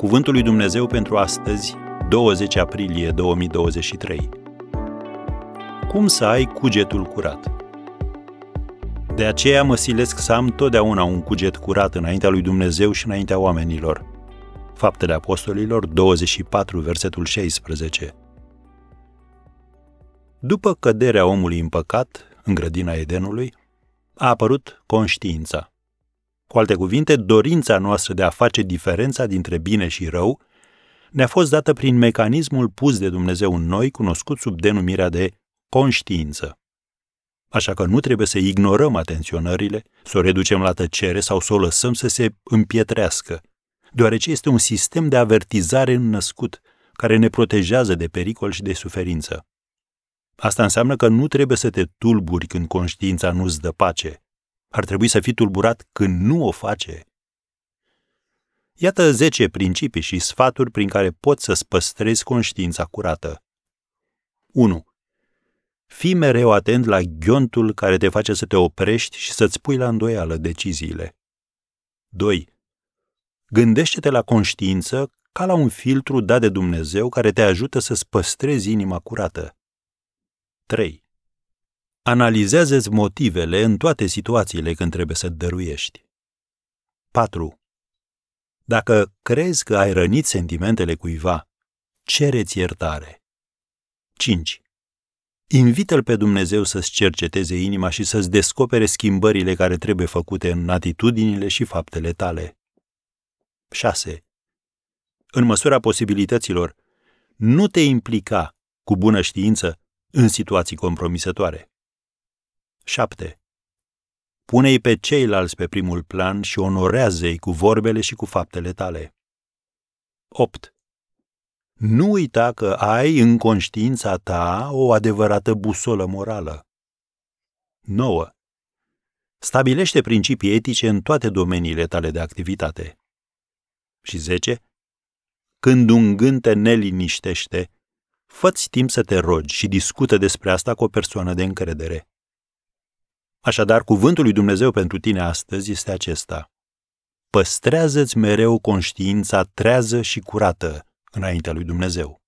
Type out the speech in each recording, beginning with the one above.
Cuvântul lui Dumnezeu pentru astăzi, 20 aprilie 2023. Cum să ai cugetul curat? De aceea mă silesc să am totdeauna un cuget curat înaintea lui Dumnezeu și înaintea oamenilor. Faptele Apostolilor 24, versetul 16. După căderea omului în păcat, în grădina Edenului, a apărut conștiința. Cu alte cuvinte, dorința noastră de a face diferența dintre bine și rău ne-a fost dată prin mecanismul pus de Dumnezeu în noi, cunoscut sub denumirea de conștiință. Așa că nu trebuie să ignorăm atenționările, să o reducem la tăcere sau să o lăsăm să se împietrească, deoarece este un sistem de avertizare înnăscut, care ne protejează de pericol și de suferință. Asta înseamnă că nu trebuie să te tulburi când conștiința nu-ți dă pace. Ar trebui să fii tulburat când nu o face. Iată 10 principii și sfaturi prin care poți să-ți păstrezi conștiința curată. 1. Fii mereu atent la ghiontul care te face să te oprești și să-ți pui la îndoială deciziile. 2. Gândește-te la conștiință ca la un filtru dat de Dumnezeu care te ajută să-ți păstrezi inima curată. 3. Analizează-ți motivele în toate situațiile când trebuie să dăruiești. 4. Dacă crezi că ai rănit sentimentele cuiva, cereți iertare. 5. Invită-L pe Dumnezeu să-ți cerceteze inima și să-ți descopere schimbările care trebuie făcute în atitudinile și faptele tale. 6. În măsura posibilităților, nu te implica cu bună știință în situații compromisătoare. 7. Pune-i pe ceilalți pe primul plan și onorează-i cu vorbele și cu faptele tale. 8. Nu uita că ai în conștiința ta o adevărată busolă morală. 9. Stabilește principii etice în toate domeniile tale de activitate. Și 10. Când un gând te neliniștește, fă timp să te rogi și discută despre asta cu o persoană de încredere. Așadar, cuvântul lui Dumnezeu pentru tine astăzi este acesta. Păstrează-ți mereu conștiința trează și curată înaintea lui Dumnezeu.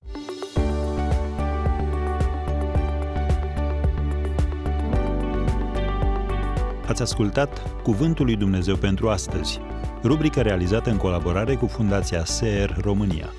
Ați ascultat Cuvântul lui Dumnezeu pentru astăzi, rubrica realizată în colaborare cu Fundația SER România.